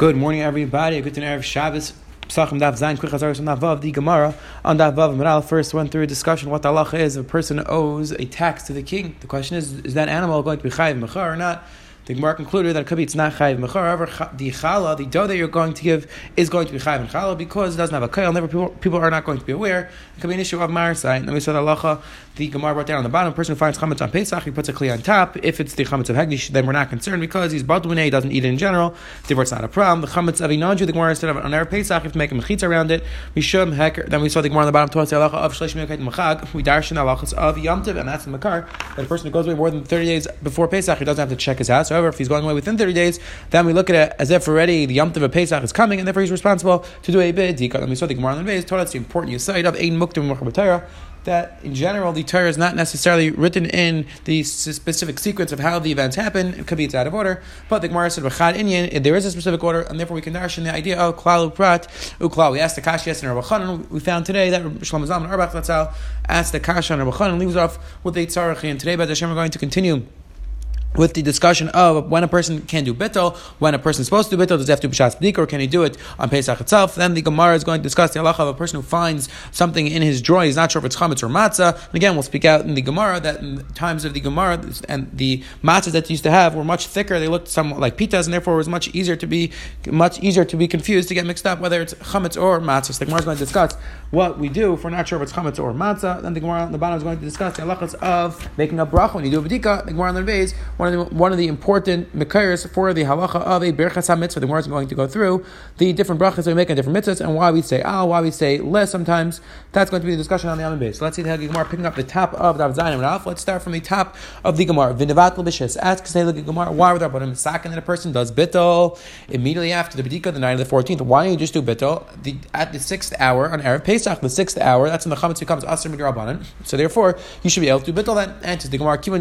Good morning, everybody. Good to know Shabbos. Psachim Daf Zayin Quick Chazaros on Vav the Gemara on Daf Vav Meral first went through a discussion what the halacha is. A person owes a tax to the king. The question is: Is that animal going to be chayiv mechar or not? The Gemara concluded that it could be it's not chayiv mechar. However, the chala, the dough that you're going to give, is going to be chayiv and chala because it doesn't have a kail. Never people, people are not going to be aware. It could be an issue of marisai. And then we saw the halacha. The Gemara brought down on the bottom. Person who finds chametz on Pesach, he puts a kli on top. If it's the chametz of hegdish, then we're not concerned because he's badwinei, he doesn't eat it in general. Therefore, it's not a problem. The chametz of inanju, the Gemara instead of on our Pesach, have to make a mechitza around it. we Mishum heker. Then we saw the Gemara on the bottom towards the of shlish mechait machag. We darshan halachas of yomtiv, and that's the makar. That a person who goes away more than thirty days before Pesach, he doesn't have to check his house. However, if he's going away within 30 days, then we look at it as if already the Yom of Pesach is coming, and therefore he's responsible to do a bid. And we saw the Gemara on the base, us the important side of Ein Muktim Torah that in general the Torah is not necessarily written in the specific sequence of how the events happen. It could be it's out of order, but the Gemara said B'chad Inyan, there is a specific order, and therefore we can darshan the idea of Klal Uprat Uklal. We asked the Kash yesterday in Rabbachanan. We found today that Shlomo Zalman Auerbach Latzal asked the Kash on Rabbachanan and leaves off with the Tzarech. And today, by the Hashem, we're going to continue with the discussion of when a person can do bittel, when a person is supposed to do bittel, does he have to do b'shas b'dik, or can he do it on Pesach itself? Then the Gemara is going to discuss the halacha of a person who finds something in his drawer, he's not sure if it's chametz or matzah. And again, we'll speak out in the Gemara that in times of the Gemara and the matzahs that they used to have were much thicker. They looked somewhat like pitas, and therefore it was much easier to be much easier to be confused to get mixed up whether it's chametz or matzah. So the Gemara is going to discuss what we do if we're not sure if it's chametz or matzah. Then the Gemara on the bottom is going to discuss the halachas of making a bracha when you do a b'dika. The Gemara on the base one of the one of the important mekayers for the halacha of a berchas mitzvah. The Gemara is going to go through the different brachas we make on different mitzvahs and why we say al, why we say less sometimes. That's going to be the discussion on the Amin base. So let's see the Gemara picking up the top of the Zayin and. Let's start from the top of the Gemara. Vinavat say the Gemara. Why would Rabbanim second that a person does bittel immediately after the bedika, the night of the fourteenth? Why don't you just do bittel the, at the sixth hour on erev Pesach, the sixth hour? That's when the chametz becomes aser midrabanan. So therefore, you should be able to do bittel. That answers the Gemara. Kivan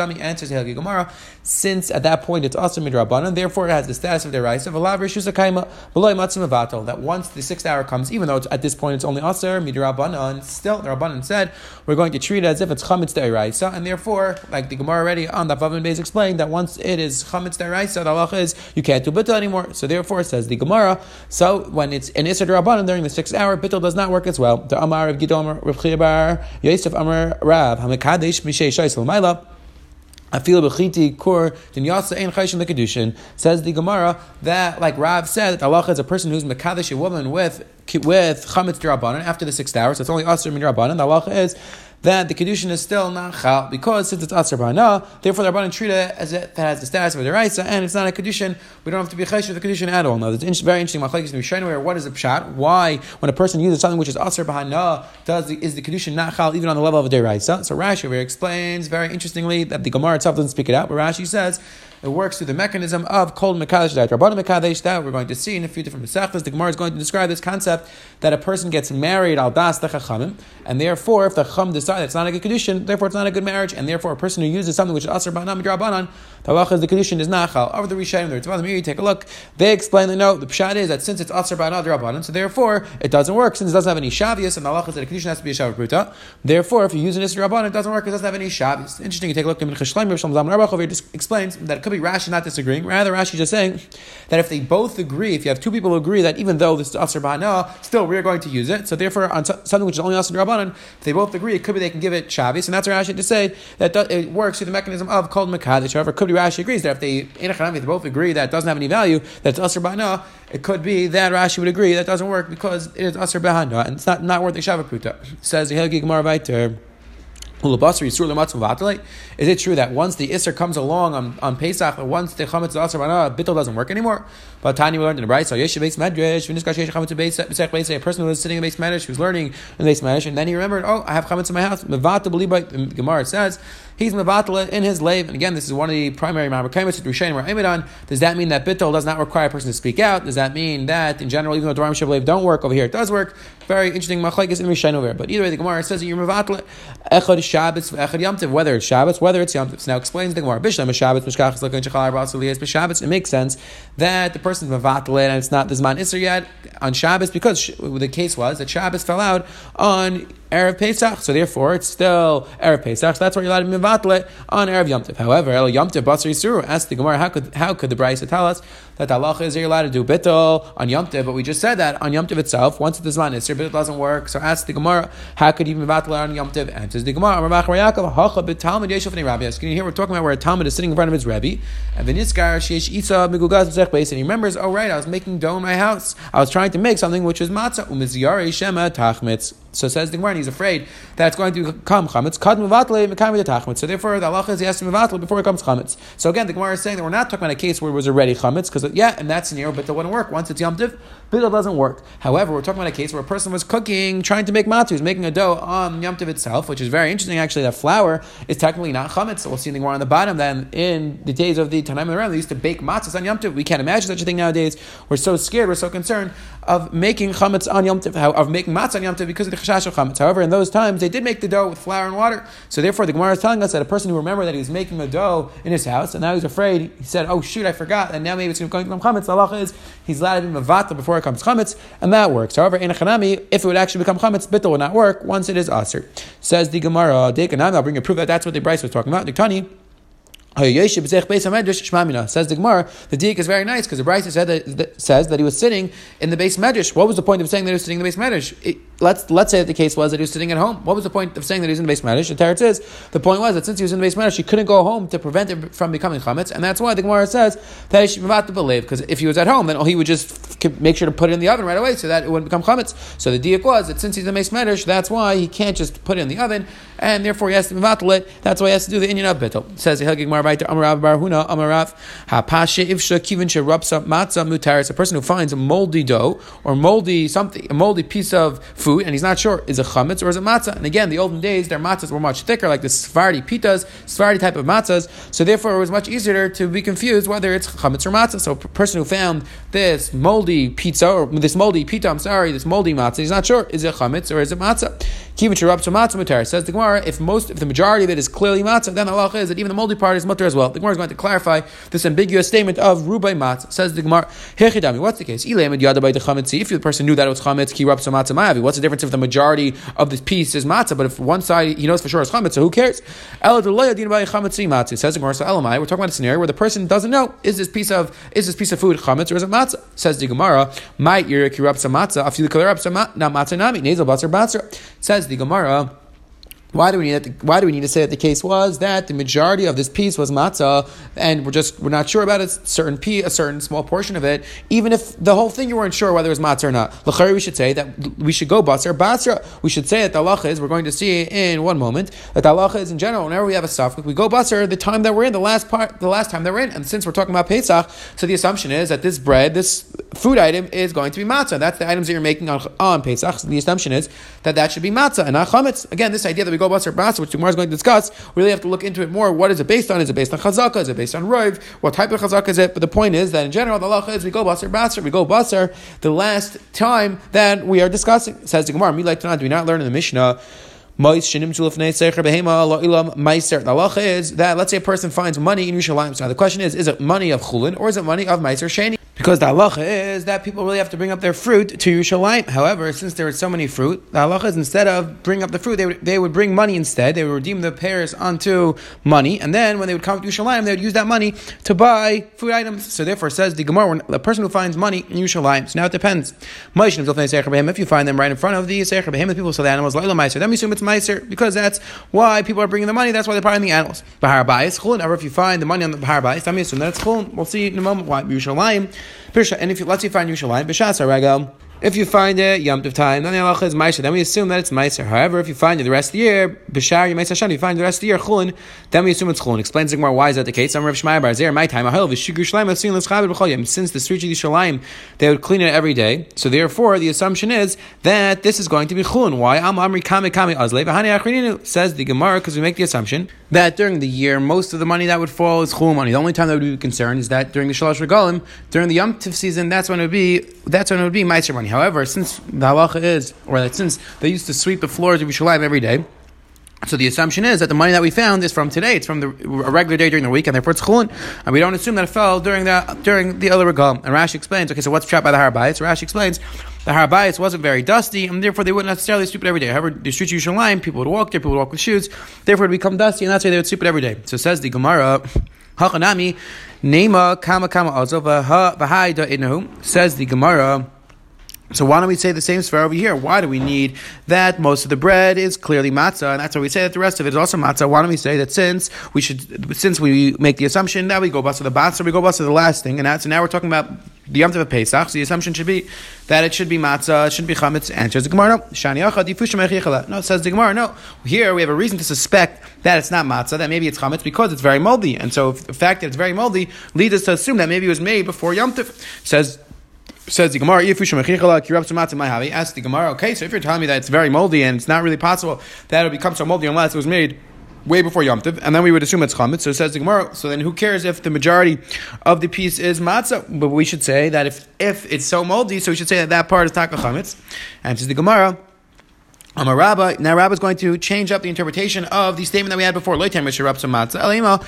dami answers the Gemara, since at that point it's also midrabanan, therefore it has the status of the rice of rishus akaima below matzim That once the sixth hour comes, even though at this point it's only aser midrabanan, still the rabbanan said we're going to treat it as if it's chametz deraisa, and therefore, like the Gemara already on the Vavin base explained that once it is chametz deraisa, the halacha is you can't do bittul anymore. So therefore, says the Gemara. So when it's an iser rabbanan during the sixth hour, bittul does not work as well. The Amar of Gidom Rav Yosef Amar Rav Hamikadesh Mishei Shaisel Maila. Afil b'chiti kur dinyasa ein chayshin lekadushin says the Gemara that like Rav said that Allah is a person who's mekadesh a woman with with chametz derabanan after the sixth hour, so it's only aser min derabanan. The Allah is that the kedushin is still not chal because since it's aser b'ana, therefore the rabbanon treat it as it has the status of a deraisa, and it's not a kedushin. We don't have to be chayish with the kedushin at all. Now, it's very interesting. Machlekes Mishnah where what is the pshat? Why when a person uses something which is aser b'ana, does the, is the kedushin not chal even on the level of a deraisa? So Rashi here explains very interestingly that the Gemara itself doesn't speak it out, but Rashi says it works through the mechanism of kol mekadesh that rabbanon mekadesh that we're going to see in a few different mesachtas. The Gemara is going to describe this concept that a person gets married al das the chachamim, and therefore if the chacham decide it's not a good condition, therefore it's not a good marriage, and therefore a person who uses something which is asr b'anam midrabanan, the halacha is the condition is not chal. Over the Rishayim, the Ritva, the take a look. They explain that no, the pshat is that since it's asr b'anam midrabanan, so therefore it doesn't work since it doesn't have any shavius, and the halacha is that a condition has to be a shavuot pruta. Therefore, if you use an isra it doesn't work because it doesn't have any shavius. Interesting. You take a look. Mincha Shleim, Rav Shalom Zaman over explains that it could be Rashi not disagreeing. Rather, Rashi just saying that if they both agree, if you have two people who agree that even though this is asr b'anam, still we're going to use it. So therefore, on something which is only asr b'anam, if they both agree, it could be they can give it shavius, and that's where Rashi to say that it works through the mechanism of called mekadesh. However, could be Rashi agrees that if they in a they both agree that it doesn't have any value, that's asr b'ana, it could be that Rashi would agree that doesn't work because it is asr b'hana, and it's not, not worth a shavapruta. Says the Helgi Gemara Viter. Is it true that once the Isser comes along on, on Pesach, once the Chametz Asar Bittel doesn't work anymore? But Tanya we learned in the so Yesh Beis Medrash, a person who was sitting in base Medrash, who's learning in base Medrash, and then he remembered, oh, I have Chametz in my house. Mevata the Gemara says, he's Mevatala in his lave. And again, this is one of the primary Ma'amakaimus that Rishayin were Amidan. Does that mean that Bittel does not require a person to speak out? Does that mean that, in general, even though Doram Shav don't work, over here it does work? Very interesting Machlaikis in Rishayin over. But either way, the Gemara says that you're Mevatala. Shabbos v'echad Yom Tov, whether it's Shabbos, whether it's Yom Tov. So now explains the Gemara. Bishlam Shabbos mishkachas lakin shechal arba asuli Shabbos. It makes sense that the person's mevatel and it's not the zman isser yet on Shabbos because the case was that Shabbos fell out on Erev Pesach, so therefore it's still Erev Pesach. So that's why you're allowed to mivatle on Erev Yom Tov. However, El Yom Tov Basar Yisuru asked the Gemara, how could how could the Brisa tell us that the halacha is you're allowed to do bittul on Yom Tov? But we just said that on Yom Tov itself, once it's Zman Isser, bittul doesn't work. So ask the Gemara, how could you mivatle on Yom Tov? And says the Gemara, Ramach Yaakov Hacha b'Talmud Yeshuv Rabbi. Can you hear we're talking about where a Talmud is sitting in front of his Rebbe, and Viniskar Sheish Isa Migugaz B'Zech and he remembers, oh right, I was making dough in my house. I was trying to make something which was matzah umizyare shema tachmitz. So says the Gemara, and he's afraid that it's going to come chametz. So therefore, the halacha is he has to mevatle before it comes chametz. So again, the Gemara is saying that we're not talking about a case where it was already chametz, because yeah, in that scenario, but it wouldn't work. Once it's yom tiv, bittul doesn't work. However, we're talking about a case where a person was cooking, trying to make matzah, he's making a dough on yom tiv itself, which is very interesting. Actually, that flour is technically not chametz. So we'll see the Gemara on the bottom. Then in the days of the Tanaim and they used to bake matzahs on yom tiv. We can't imagine such a thing nowadays. We're so scared, we're so concerned of making chametz on yom tiv, of making matzah on yom tiv because of the chashash chametz. However, in those times they did make the dough with flour and water. So therefore, the Gemara is telling us that a person who remembered that he was making a dough in his house and now he's afraid, he said, "Oh shoot, I forgot," and now maybe it's going to become chametz. The halacha is he's allowed to be mavata before it comes chametz, and that works. However, in a chanami, if it would actually become chametz, bittul would not work once it is aser. Says the Gemara, I'll bring a proof that that's what the Bryce was talking about. Diktani. Says the Gemara, the diak is very nice because the Brisa said that, that, says that he was sitting in the base medrash. What was the point of saying that he was sitting in the base medrash? Let's let's say that the case was that he was sitting at home. What was the point of saying that he was in the base medrash? The Teretz is the point was that since he was in the base medrash, he couldn't go home to prevent him from becoming chametz, and that's why the Gemara says that he should be to believe because if he was at home, then he would just make sure to put it in the oven right away so that it wouldn't become chametz. So the diak was that since he's in the base medrash, that's why he can't just put it in the oven, and therefore he has to be it. That's why he has to do the inyan of bittul. Says the Gemara right there, Amar Huna Amarav Hapashe Ifsha Kivin Sherupsa Matzah Mutar. A person who finds a moldy dough or moldy something, a moldy piece of food, and he's not sure is it chametz or is it matzah. And again, the olden days their matzahs were much thicker, like the Sephardi pitas, Sephardi type of matzahs. So therefore, it was much easier to be confused whether it's chametz or matzah. So a person who found this moldy pizza or this moldy pita, I'm sorry, this moldy matzah, he's not sure is it chametz or is it matzah. Matzah Mutar says the Gemara. If most, if the majority of it is clearly matzah, then the halacha is that even the moldy part is mutter as well. The Gemara is going to clarify this ambiguous statement of Rubai Mat. Says the Gemara, Hechidami, what's the case? If the person knew that it was chametz, ki rab matzah What's the difference if the majority of this piece is matzah, but if one side he knows for sure is chametz, so who cares? Says the Gemara, so Elamai, we're talking about a scenario where the person doesn't know is this piece of is this piece of food chametz or is it matzah? Says the Gemara, might ki rab matzah, afil rab not matzah nami, nasal basar basar. Says the Gemara. Why do we need that? Why do we need to say that the case was that the majority of this piece was matzah, and we're just we're not sure about a certain piece, a certain small portion of it, even if the whole thing you weren't sure whether it was matzah or not. L'chari, we should say that we should go basar basra. We should say that the halacha is we're going to see in one moment that the halacha is in general. Whenever we have a suffix, we go basar the time that we're in, the last part, the last time that we're in, and since we're talking about Pesach, so the assumption is that this bread, this food item, is going to be matzah. That's the items that you're making on, on Pesach. So the assumption is that that should be matzah and not chametz. Again, this idea that we go basar basar, which Gemara is going to discuss, we really have to look into it more. What is it based on? Is it based on chazaka? Is it based on roiv? What type of chazaka is it? But the point is that in general, the halacha is we go basar basar, we go basar the last time that we are discussing. Says the Gemara, do we not learn in the Mishnah? The halacha is that let's say a person finds money in Yerushalayim. So the question is, is it money of chulin or is it money of meiser sheni? Because the halacha is that people really have to bring up their fruit to Yerushalayim. However, since there is so many fruit, the halacha is instead of bring up the fruit, they would, they would bring money instead. They would redeem the pears onto money, and then when they would come to Yerushalayim, they would use that money to buy food items. So therefore, says the Gemara, the person who finds money in Yerushalayim. So now it depends. If you find them right in front of the Secher the people sell the animals, then we assume it's Meiser, because that's why people are bringing the money, that's why they're buying the animals. Bahar Bais, However, if you find the money on the Bahar Bais, then we assume that it's. We'll see in a moment why Yerushalayim. And if you, let's say you find Yerushalayim, B'shas Regel. If you find it Yom Tov time, then the halacha is Meiser. Then we assume that it's Meiser. However, if you find it the rest of the year, B'shar Yom Hashem, you find the rest of the year Chulin, then we assume it's Chulin. Explains more why is that the case? I'm Rav Shmai Bar Zer, my time, Ahel, V'shigur Shleim, Asin. Since the streets of they would clean it every day. So therefore, the assumption is that this is going to be Chulin. Why? Am Amri Kame Kame Azle, V'hani Achrinu, says the Gemara, because we make the assumption that during the year, most of the money that would fall is Chulin money. The only time that would be concerned is that during the Shalosh Regalim, during the Yom Tov season, that's when it would be, that's when it would be Meiser money. However, since the halacha is, or that since they used to sweep the floors of Yerushalayim every day, So the assumption is that the money that we found is from today. It's from the a regular day during the week, and therefore it's chulin. And we don't assume that it fell during the during the other regal. And Rashi explains. Okay, so what's trapped by the harbayis? So Rashi explains the harbayis wasn't very dusty, and therefore they wouldn't necessarily sweep it every day. However, the streets usually line, people would walk there, people would walk with shoes. Therefore, it would become dusty, and that's why they would sweep it every day. So says the Gemara. Hachanami, Nema Kama Kama Azova Vahai Da Says the Gemara. So why don't we say the same svar over here? Why do we need that most of the bread is clearly matzah, and that's why we say that the rest of it is also matzah? Why don't we say that since we should, since we make the assumption that we go bust to the matzah, we go bust to the last thing, and that's so now we're talking about the Yom Tov of Pesach. So the assumption should be that it should be matzah, it shouldn't be chametz. Answers the Gemara. No, shani achad No, says the Gemara. No, here we have a reason to suspect that it's not matzah, that maybe it's chametz because it's very moldy, and so the fact that it's very moldy leads us to assume that maybe it was made before Yom Tov. Says Says the Gemara, if you Ask the Gemara, okay, so if you're telling me that it's very moldy and it's not really possible that it'll become so moldy unless it was made way before Yom Tov, and then we would assume it's chametz. So it says the Gemara. So then, who cares if the majority of the piece is matzah? But we should say that if if it's so moldy, so we should say that that part is taka chametz. And says the Gemara. I'm a rabbi. Now, Rabbi is going to change up the interpretation of the statement that we had before. Elima.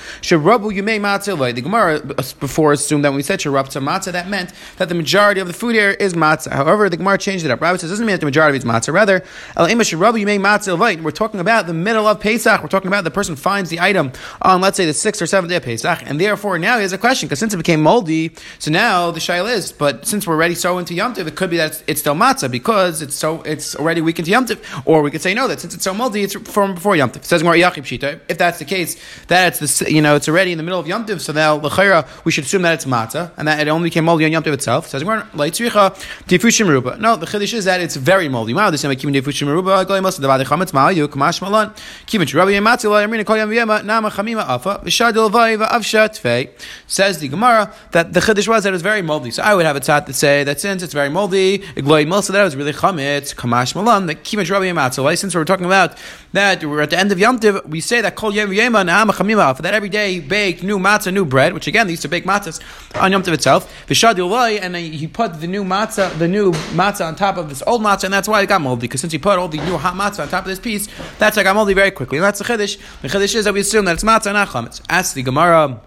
The Gemara before assumed that when we said sharabta matzah, that meant that the majority of the food here is matzah. However, the Gemara changed it up. Rabbi says doesn't mean that the majority is matzah. Rather, elima. We're talking about the middle of Pesach. We're talking about the person finds the item on, let's say, the sixth or seventh day of Pesach, and therefore now he has a question because since it became moldy, so now the shail is. But since we're already so into Yom Tov, it could be that it's, it's still matzah because it's so it's already weak into Yom Tov. Or we could say no, that since it's so moldy, it's from before Yom Tov. Says. If that's the case, that it's the you know it's already in the middle of Yom Tov, so now l'chayra we should assume that it's matzah and that it only became moldy on Yom Tov itself. Says Gemara Leitzricha Tifushim. No, the chiddush is that it's very moldy. Wow, this is Kivin Tifushim Ruba. Goy Masa Davad Chametz Ma'ayu Kamash Malan Kivin Shirabi Matzah Lo Yamrina Kol Yom V'Yema Nama Afa V'Shadil Vay V'Avsha Tfei. Says the Gemara that the chiddush was that it was very moldy. So I would have a tzat to say that since it's very moldy, Gloy Milsa that it was really chametz Kamash Malan that Kivin Shirabi Matzah. Since we're talking about that we're at the end of Yom Tiv, we say that Kol Yom Yema Na'am that every day baked new matzah, new bread, which again, they used to bake matzahs on Yom Tiv itself. V'shad and he put the new matzah, the new matzah on top of this old matzah, and that's why it got moldy, because since he put all the new hot matzah on top of this piece, that's why it got moldy very quickly. And that's the Chiddush. The Chiddush is that we assume that it's matzah, not chametz. Ask the Gemara.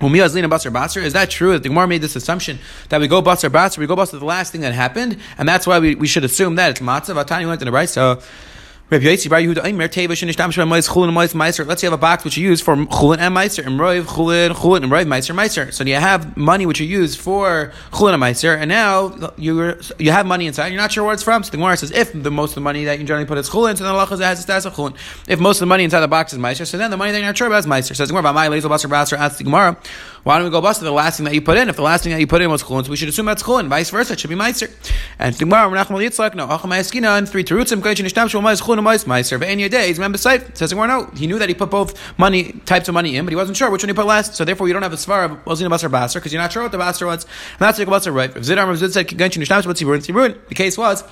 Is that true? That the Gemara made this assumption that we go basar basar, we go basar the last thing that happened, and that's why we, we should assume that it's matzah. Vatani went in the right, so Let's say you have a box which you use for Chulin and Meiser, and Roiv Chulin Chulin and Roiv Meiser Meiser. So you have money which you use for Chulin and Meiser, and now you you have money inside. You're not sure where it's from. So the Gemara says if the most of the money that you generally put is Chulin, so then Allah has a status of Chulin. If most of the money inside the box is Meiser, so then the money that you're not sure about is Meiser. So the Gemara about my laser basar basar asks the Gemara. Why don't we go bust the last thing that you put in? If the last thing that you put in was chulin, so we should assume that's chulin. Vice versa, it should be meiser. And tomorrow, we're Menachem Yitzchak, no, Acham Eskina, and three terutzim, Kaichin Ishtam Shul Meiser, chulin Meiser, Meiser. But any day, he's member site. Says no, he knew that he put both money types of money in, but he wasn't sure which one he put last. So therefore, you don't have a svar of Ozina Basar because you're not sure what the Basar was. And that's the Basar right. If Zidar Zid said Kaichin Ishtam Shul Meiser, the case was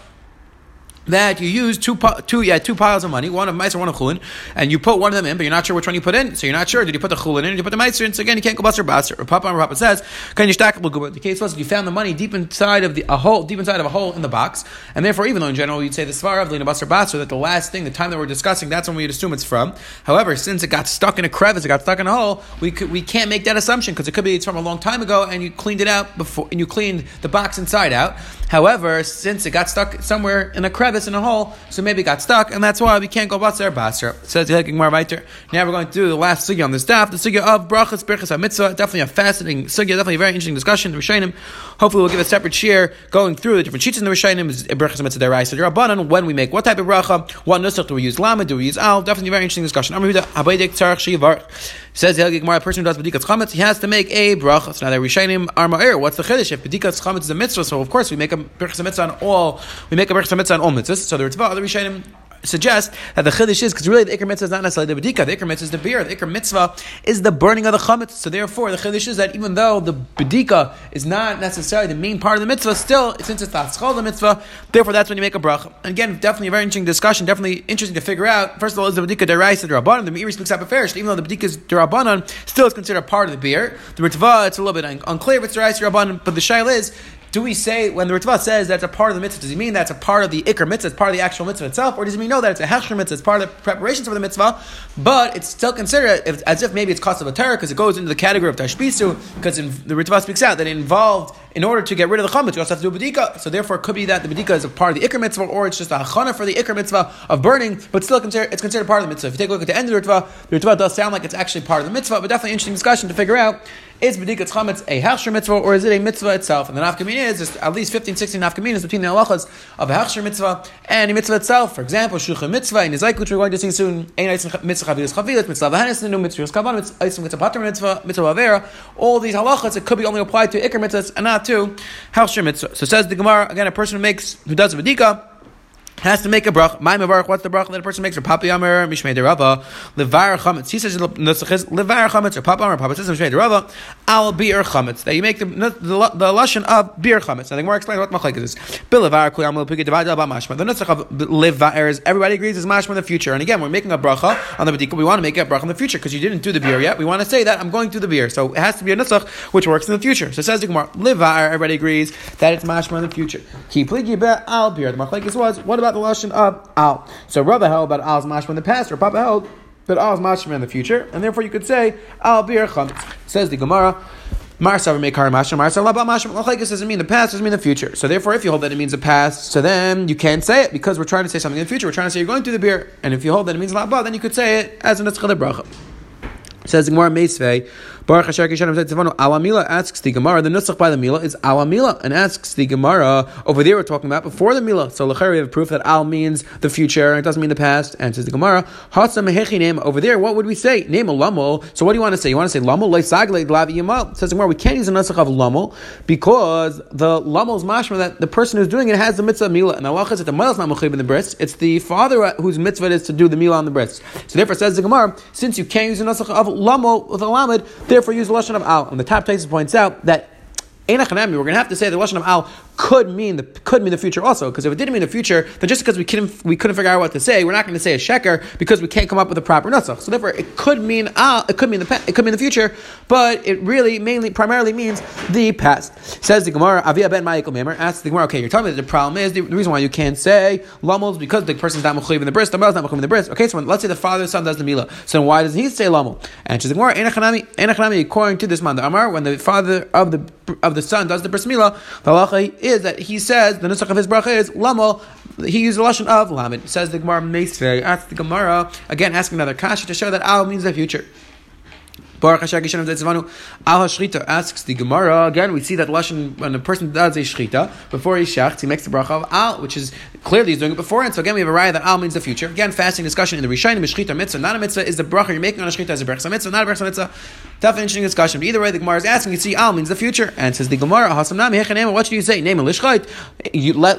that you use two, two, yeah, two piles of money, one of Meiser, one of Chulin, and you put one of them in, but you're not sure which one you put in. So you're not sure. Did you put the Chulin in? Did you put the Meiser in? So again, you can't go Basar Basar. Papa and Papa says, can you stack The case was you found the money deep inside of the, a hole, deep inside of a hole in the box, and therefore, even though in general you'd say the Svar of Lina Basar Basar, that the last thing, the time that we're discussing, that's when we'd assume it's from. However, since it got stuck in a crevice, it got stuck in a hole, we could, we can't make that assumption because it could be it's from a long time ago and you cleaned it out before, and you cleaned the box inside out. However, since it got stuck somewhere in a crevice in a hole, so maybe it got stuck, and that's why we can't go basar basar. Says. Now we're going to do the last sugya on this staff, the sugya of brachas berachas mitzvah. Definitely a fascinating sugya, definitely a very interesting discussion. The Rishonim. Hopefully, we'll give a separate share going through the different sheets in the Rishonim. Is brachas mitzvah derai so rabbanon when we make what type of bracha, what nusach do we use lama, do we use al? Definitely a very interesting discussion. Says the Gemara, a person who does bedikas chametz, he has to make a bracha. So now the Rishonim are ma'ir. What's the chiddush? If bedikas chametz is a mitzvah, so of course we make a berachas mitzvah on all. We make a berachas mitzvah on all mitzvahs. So the Ritva, the Rishonim suggest that the chiddush is because really the ikr mitzvah is not necessarily the bedika. The ikr mitzvah is the beer. The ikr mitzvah is the burning of the chametz. So therefore, the chiddush is that even though the bedika is not necessarily the main part of the mitzvah, still since it's the the mitzvah, therefore that's when you make a bracha. And again, definitely a very interesting discussion. Definitely interesting to figure out. First of all, is the bedika deraisa derabanan? The meiri speaks up a fair. Even though the bedika is derabanan, still is considered a part of the beer. The ritva, it's a little bit unclear if it's deraisa derabanan. But the shail is do we say when the Ritva says that's a part of the mitzvah? Does he mean that's a part of the ikr mitzvah, it's part of the actual mitzvah itself, or does he mean no that it's a hechsher mitzvah, it's part of the preparations for the mitzvah, but it's still considered as if maybe it's cost of a terror because it goes into the category of tashbisu because the Ritva speaks out that it involved in order to get rid of the chametz, you also have to do bedika. So therefore, it could be that the bedika is a part of the ikr mitzvah, or it's just a hachana for the ikr mitzvah of burning, but still it's considered part of the mitzvah. If you take a look at the end of the Ritva, the Ritva does sound like it's actually part of the mitzvah, but definitely interesting discussion to figure out is B'dikat Chametz a Hechsher mitzvah or is it a mitzvah itself? And the nafkamina is at least 15, 16 nafkaminas between the halachas of a Hechsher mitzvah and a mitzvah itself. For example, Shulchan mitzvah in Nizaik, which we're going to see soon, Ein mitzvah chavilas chavilas, mitzvah v'hanis nenu, mitzvah kavan, mitzvah mitzvah mitzvah, mitzvah avera. All these halachas, it could be only applied to Iker mitzvahs and not to Hechsher mitzvah. So says the Gemara, again, a person who makes, who does a B'dika, has to make a brach. My mavarach. What's the brach that a person makes? Or Papa Yamer Mishmei Derava levar chametz. He says levar chametz or Papa Yamer Papa says Mishmei Derava al beer chametz. That you make the the, the lashon of beer chametz. I think more explained what machlek is. Bil levar kuyam lepike divided about mashma. The nusach of levar is everybody agrees is mashma in the future. And again, we're making a bracha on the bedika. We want to make a bracha in the future because you didn't do the beer yet. We want to say that I'm going through the beer, so it has to be a nusach which works in the future. So it says the Gemara levar. Everybody agrees that it's mashma in the future. Ki pligi al beer. The machlek was what about the lashon of al. So Rabba held about al's mashma in the past, or Papa held that al's mashma in the future, and therefore you could say al bir chametz. Says the Gemara. Marsav make har mashma, Marsav laba mashma. Lachaikas doesn't mean the past, doesn't mean the future. So therefore, if you hold that it means the past, so then you can't say it because we're trying to say something in the future. We're trying to say you're going through the beer, and if you hold that it means laba, then you could say it as an etzchad bracha. Says the Gemara Meisvei, Baruch Hashem Tzivanu, Awamila asks the Gemara, the Nusach by the Mila is Awamila, and asks the Gemara, over there we're talking about before the Mila. So Lechari we have proof that Al means the future, and it doesn't mean the past. And says the Gemara, Hatzam Mehechi name, over there, what would we say? Name a Lamel. So what do you want to say? You want to say Lamel, Leisagle, Glavi Yamal. Says the Gemara, we can't use the Nusach of Lamel, because the Lamel's mashma, that the person who's doing it has the mitzvah Mila. And Allah says that the Mal's not Mechib in the breast, it's the father whose mitzvah is to do the Mila on the breast. So therefore says the Gemara, since you can't use the Nusach of Lamel with a Lamed, therefore use the Lashon of Al. And the top Taisus points out that Einachanami, we're going to have to say the Lashon of Al could mean the could mean the future also. Because if it didn't mean the future, then just because we couldn't we couldn't figure out what to say, we're not going to say a sheker because we can't come up with a proper nusach. So therefore, it could mean ah, it could mean the it could mean the future, but it really mainly primarily means the past. Says the Gemara, Avia ben Michael Mamer asks the Gemara, okay, you're telling me that the problem is the, the reason why you can't say lamol is because the person's not mechuyev in the bris, the mel's not mechuyev in the bris. Okay, so when, let's say the father son does the mila, so why does he say lamol? And says the Gemara, enachanami, according to this man, the Amar, when the father of the of the son does the bris mila, the is that he says the nusach of his bracha is lamo. He used the lashon of lamed. Says the Gemara Meisvei. Asks the Gemara again, asking another kasha to show that al means the future. Baruch Hashem Gishanim Zetzvanu Al Hashrita asks the Gemara again. We see that lashon when a person does a shchita before he shechts, he makes the bracha of al, which is clearly he's doing it before. And so again, we have a raya that al means the future. Again, fasting discussion in the Rishayim shchita mitzvah, not a mitzvah, is the bracha you're making on a shchita as a bracha mitzvah, not a bracha mitzvah. Tough and interesting discussion. But either way, the Gemara is asking. You see, al means the future, and says the Gemara, What should you say? Name lishchait.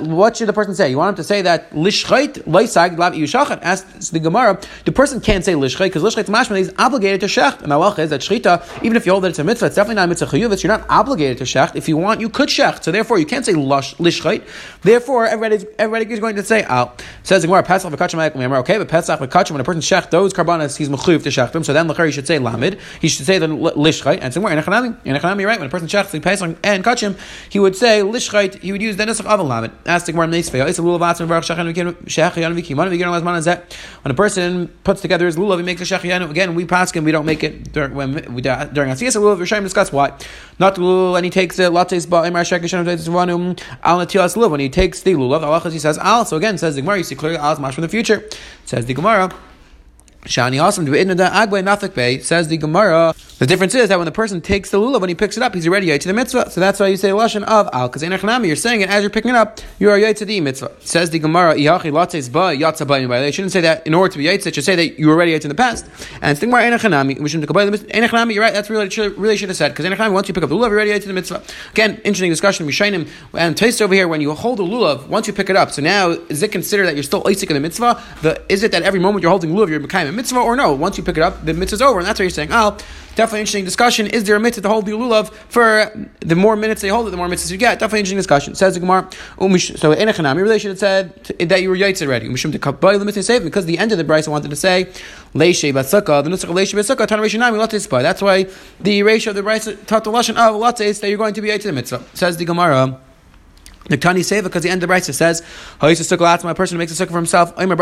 What should the person say? You want him to say that lishchait loisag lav yushachat. Asks the Gemara. The person can't say lishchait because lishchait mashma is obligated to shecht. And Allah is that shchita, even if you hold that it's a mitzvah, it's definitely not a mitzvah chayuvitz. You're not obligated to shecht. If you want, you could shecht. So therefore, you can't say lishchait. Therefore, everybody everybody is going to say al. Says the Gemara, Pesach v'kachim Okay, but Pesach v'kachim when a person shecht those karbanas, he's mechuyev to shecht them. So then lachar, should say lamid. He should say the lishchait, and somewhere in Echanami, in Echanami, right? When a person the Pesach and kachim, he would say lishchait. He would use the nisach of a lamed. Ask the Gemara Neisfei. Oh, it's a lulav atzim shachan shechayan v'kiman v'giron lazman azet. When a person puts together his lulav, he makes a shechayan. Again, we pass him. We don't make it during when we uh, during Asiyas lulav. Rishayim discuss why. Not the lulav, and he takes it lattes ba emar shekishan v'tzvanum al natilas lulav. When he takes the lulav, Allah he says al. So again, says the Gemara. You see clearly al is mash from the future. Says the Gemara. Shani Awesome says the Gemara. The difference is that when the person takes the lulav, when he picks it up, he's already to the mitzvah. So that's why you say lashon of al. In you're saying it as you're picking it up, you are to the mitzvah. Says the Gemara. They shouldn't say that in order to be yaitz. It should say that you were already in the past. And it's the Gemara enachanami. We shouldn't enachanami. You're right. That's really really should have said because enachanami once you pick up the lulav, you're already to the mitzvah. Again, interesting discussion. We shine him and taste over here when you hold the lulav. Once you pick it up, so now is it considered that you're still isik in the mitzvah? The, is it that every moment you're holding lulav, you're a mitzvah or no? Once you pick it up, the mitzvah's over, and that's why you're saying, oh, definitely interesting discussion. Is there a mitzvah to hold the lulav for the more minutes they hold it, the more mitzvahs you get? Definitely interesting discussion. Says the Gemara. So in Echanami, really should have said that you were yaitz already. Because the end of the Bryce wanted to say, Leishe Basaka, the Nusach Leishe Basaka, Tan Reshinami, Latis That's why the ratio of the Bryce taught the Lashon of Latis that you're going to be yaitz the mitzvah. Says the Gemara. The Seva, because the end of the Brisa says, "How used to sukkah my person who makes a sukkah for himself." He makes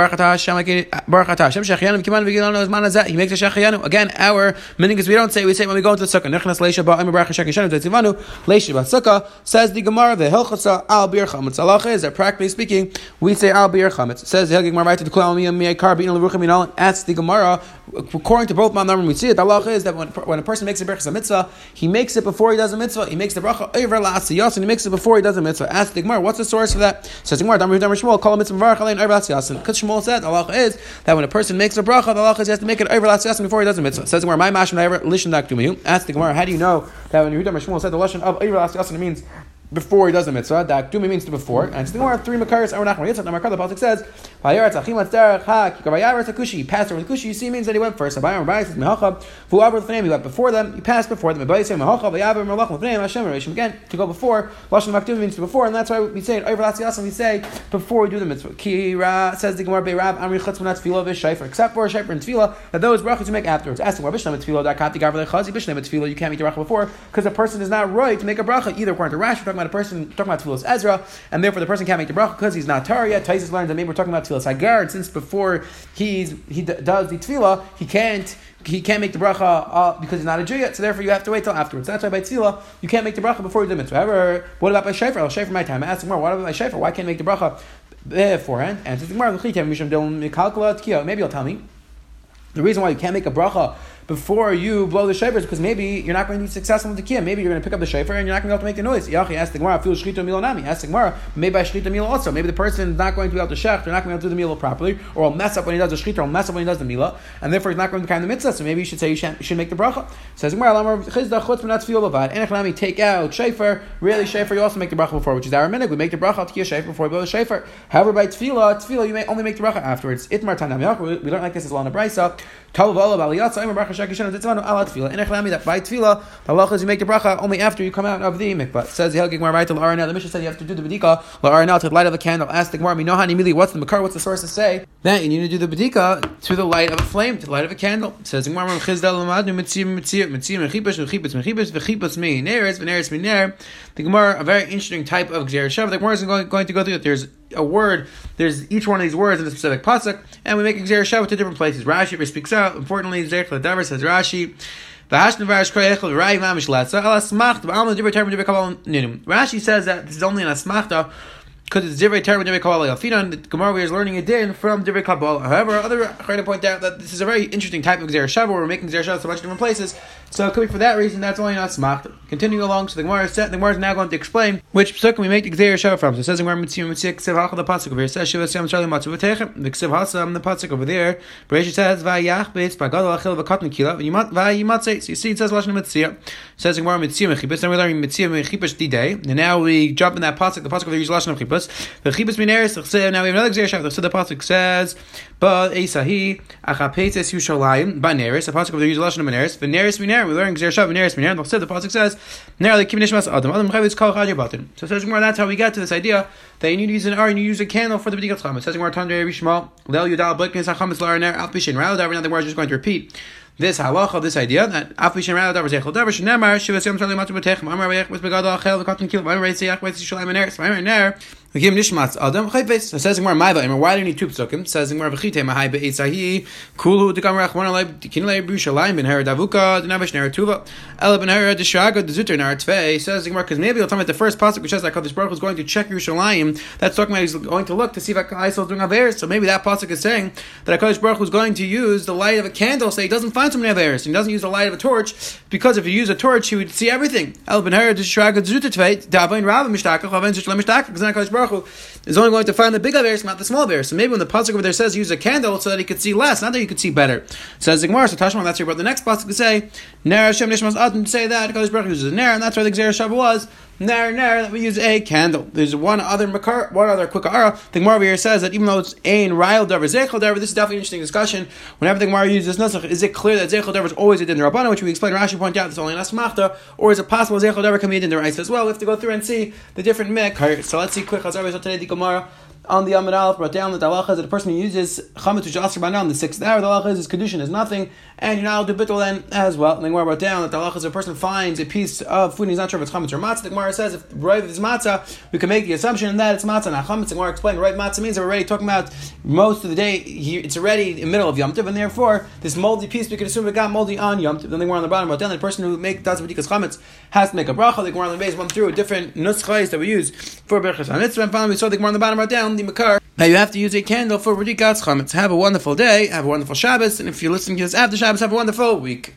a shechayanu. Again, our meaning is we don't say we say when we go into the sukkah. Nechnas leisha ba Omer Baruch Hashem Tzivanu leisha ba sukkah says the Gemara the Hilchasa al bir chametz. Allah is that practically speaking we say al bir chametz. Says the Gemara right to the Kulam Miyam Miyai Kar Bin Leruchim Minal. Asks the Gemara according to both Manam we see it. Allah is that when, when a person makes a berachas mitzvah, he makes it before he does a mitzvah. He makes the bracha over la'asiyas and he makes it before he does a mitzvah. Ask the Gemara, what's the source for that? Says the Gemara, Damar Damar Shmuel, call a mitzvah varach alein over la'asiyas. Because Shmuel said, Allah is that when a person makes a bracha, the Allah is he has to make it over la'asiyas before he does a mitzvah. Says the Gemara, my mashman ever lishon dak Ask the Gemara, how do you know that when Yehuda Shmuel said the lashon of over la'asiyas means before he does the mitzvah. That dumi means to before. And it's the more three makaris not Yitzchak. Now, the pasuk says. He passed over the kushi. You see, means that he went first. The He went before them. He passed before them. Again, to go before. Lashon makdum means to before, and that's why we say it over last We say before we do the mitzvah. Kira says the Gemara Beirav Amri Chutz Menat Tefillah V'Shayfer. Except for a Shayfer and Tefillah, that those brachas you make afterwards. Asking why Bishlam Tefillah that Kati Gavar Lechazi Bishlam Tefillah you can't make the bracha before because a person is not right to make a bracha either according to Rashi. Talking about a person talking about Tfilas Ezra, and therefore the person can't make the bracha because he's not Torah yet. Taisus learns that maybe we're talking about Tfilas Hagar, and since before he's he d- does the Tfilah, he can't he can't make the bracha uh, because he's not a Jew yet, so therefore you have to wait till afterwards. That's why by tefillah you can't make the bracha before you do mitzvah. However, what about by shayfer? I'll shayfer my time. I asked more. What about by shayfer? Why can't I make the bracha beforehand? And Gemara, maybe you'll tell me the reason why you can't make a bracha before you blow the shofar because maybe you're not going to be successful with the kiyah. Maybe you're going to pick up the shofar and you're not going to be able to make the noise. Yachi asked the Gemara, feel shchita milonami. Ask the Gemara, maybe I shchita mila also. Maybe the person is not going to be able to shech, they're not going to be able to do the mila properly, or will mess up when he does the shchita, or mess up when he does the mila, and therefore he's not going to kind of mitzvah. So maybe you should say you should, you should make the bracha. Says the Gemara, lamar chizda chutz feel bavad. Enechlami take out shofar. Really shofar, you also make the bracha before, which is our minute. We make the bracha to shofar before we blow the shofar. However, by tefillah, tefillah you may only make the bracha afterwards. Itmar tanam We learn like this in the brisa. Talav aliyatza. Imer bracha shakishanu titzvanu ala tefillah. Echlami that by tefillah, the halacha is you make the bracha only after you come out of the mikvah. Says the Helgig Gemara to L'arana. The Mishnah said you have to do the bedika. L'arana to the light of the candle. Ask the Gemara, Minohani mili. What's the makar? What's the source to say that you need to do the bedika to the light of a flame, to the light of a candle? Says the Gemara, Chizda lamadnu mitzim mitzim mitzim mechipas mechipas mechipas mechipas me neres veneres ner. The Gemara, a very interesting type of gzer shav. The Gemara is going, going to go through it. There's a word. There's each one of these words in a specific pasuk, and we make gzer shav to different places. Rashi speaks out. Importantly, Zerch Ladavar says Rashi. Rashi says that this is only an asmachta because it's divrei Torah divrei Kabbalah Yalfina. The Gemara we are learning it in from divrei Kabbalah. However, other to point out that this is a very interesting type of Gzer Shav where we're making Gzer Shav so much different places. So it could be for that reason that's only not smart. Continuing along, so the Gemara is set. The Gemara is now going to explain which psukim we make the Gzer Shav from. So it says in Gemara Mitzvah Mitzvah Ksiv Hachal the pasuk over here. Says Shiva Matzu V'Techem. The Ksiv Hasam the pasuk over there. Bereishit says Vayach Beitz Bagadol Achil V'Katan Kila Vayimatze. So you see it says Lashon Mitzvah. Says in Gemara Mitzvah Mechibus. Then we're learning Mitzvah Mechibus Didei. And now we jump in that pasuk. The pasuk over there is Lashon Mechibus. The Chibus Mineris. Now we have another Gzer Shav. So the pasuk says but Esahi Achapetes Yushalayim Baneris. The pasuk over there uses Lashon Mineris. Veneris Miner. We learn Gzer Shav Veneris Miner. The pasuk says Ner Lekim Nishmas Adam. Adam Chavis Kol Chad Yabatin. So says more. That's how we get to this idea that you need to use an R and you use a candle for the B'dikat Cham. Says more. Tandre Rishmal Lel Yudal Bliknis Hachamis Lar Ner Al Ral Davar. Now the word is just going to repeat this halacha, this idea that afi shem davar zeichel davar shenemar shivas yom matu b'techem amar v'yech mis begado achel v'katan kil v'amar v'yitziyach shalim aneres v'amar ner says in Gemara Maiva Emar why do you need two psukim? It says in Gemara v'chite mahai be'etzahi kulu dekam rach one alay kinlei b'yushalayim ben hera davuka denavish nera tuva ela ben hera deshaga dezuter nera tvei. Says in Gemara because maybe you'll tell me the first pasuk which says that Kadosh Baruch is going to check Yerushalayim that's talking about he's going to look to see if Akaisel is doing averes so maybe that pasuk is saying that Kadosh Baruch is going to use the light of a candle so he doesn't find so many averes and he doesn't use the light of a torch because if he used a torch, he would see everything. El ben is only going to find the big bears, not the small bears. So maybe when the pasuk over there says use a candle so that he could see less, not that he could see better. Says the Gemara, so Tashma, that's here. But the next pasuk to say, Ner Hashem Nishmas Adam say that because Baruch uses a ner, and that's where the Gzer Shav was ner ner that we use a candle. There's one other makar, one other quick ara. The Gemara here says that even though it's ein rayel davar zechel davar, this is definitely an interesting discussion. Whenever the Gemara uses nusach, is it clear that zechel davar is always a din rabbana, which we explain. Rashi point out it's only an asmachta, or is it possible zechel davar can be a din as well? We have to go through and see the different mikar. So let's see quick. So today the Gemara. On the Amid Aleph brought down that the halacha is that a person who uses chametz asr on the sixth hour, the halacha is his condition is nothing, and you're not allowed to bittul then as well. And the Gemara brought down that the halacha is a person finds a piece of food and he's not sure if it's chametz or matzah. The Gemara says if right is matzah, we can make the assumption that it's matzah, not chametz. The Gemara explained right matzah means that we're already talking about most of the day. It's already in the middle of Yom Tov, and therefore this moldy piece we can assume it got moldy on Yom Tov. Then the Gemara on the bottom brought down that the person who make does b'dikas chametz has to make a bracha. The Gemara on the base went through a different nuschais that we use for berachas mitzvah, and finally we saw the Gemara on the bottom brought down the makar. Now you have to use a candle for b'dikas chametz. Have a wonderful day. Have a wonderful Shabbos, and if you're listening to this after Shabbos, have a wonderful week.